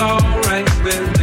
alright with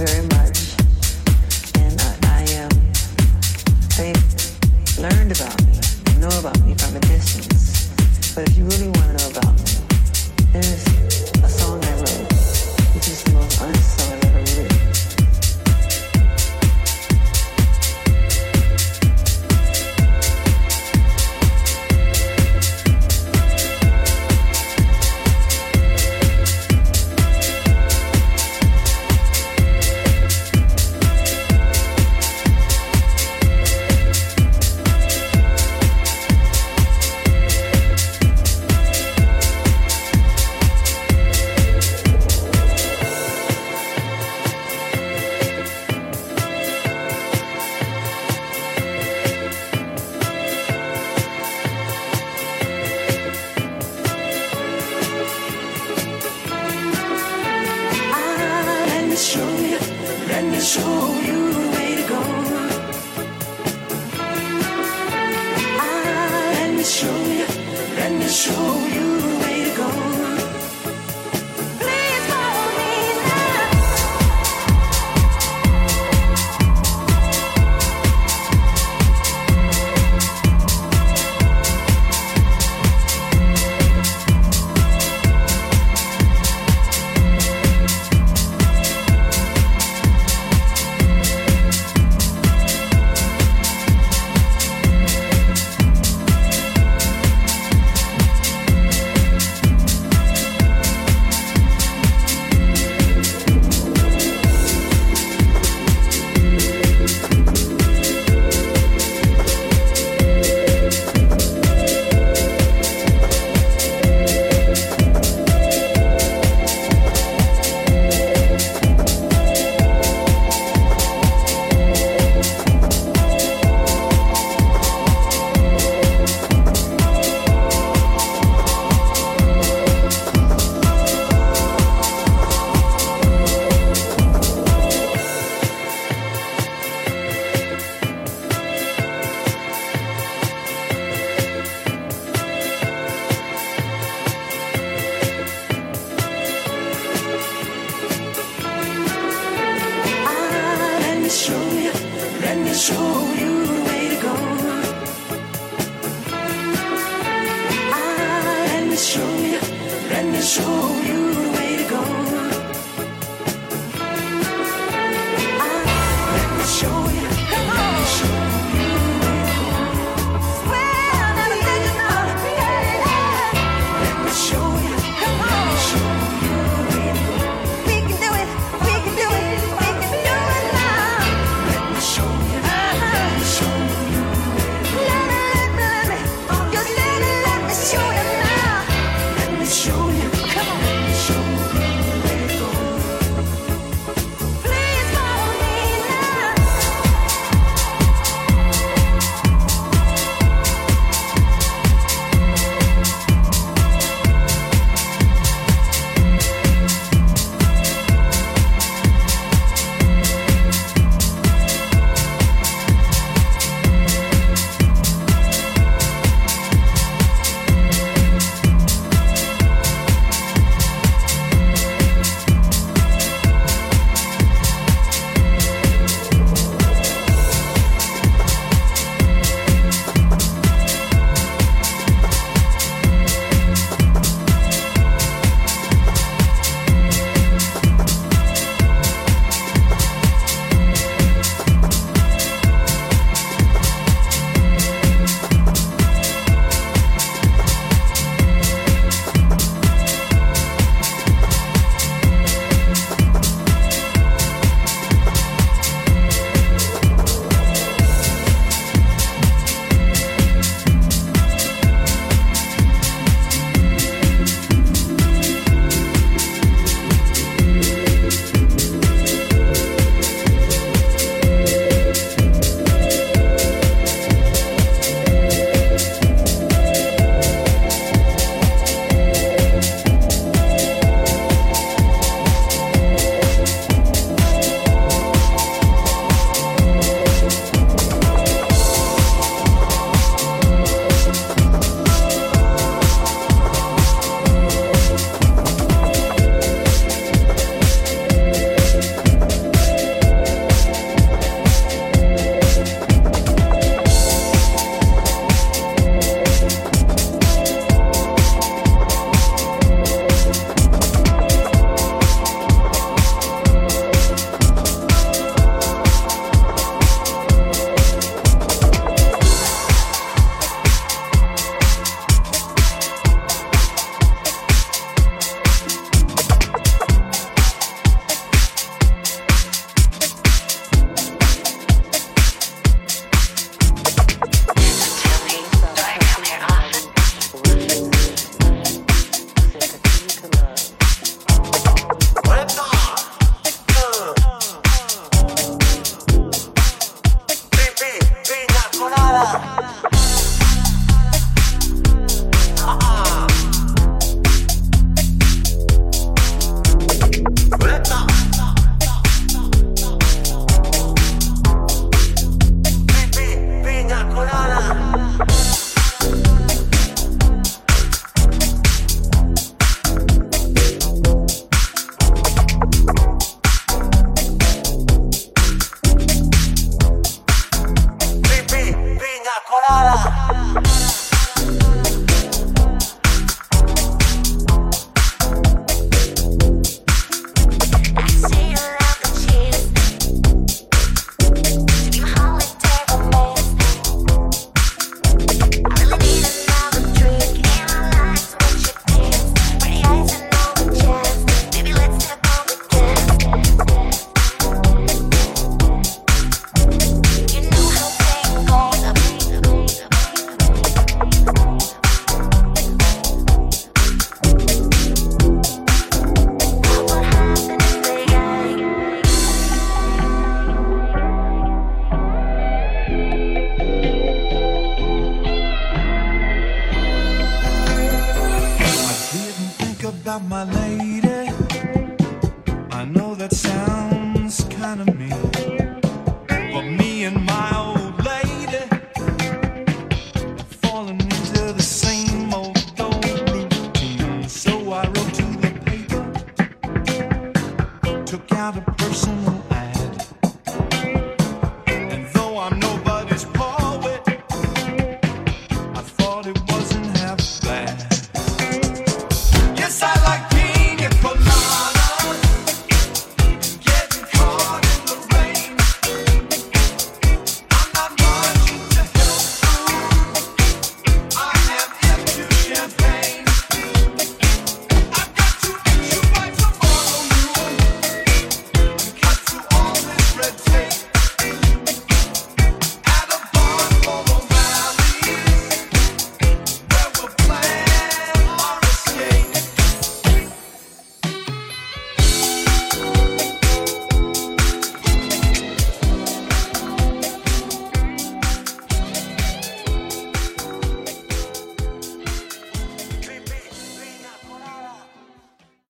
Very much.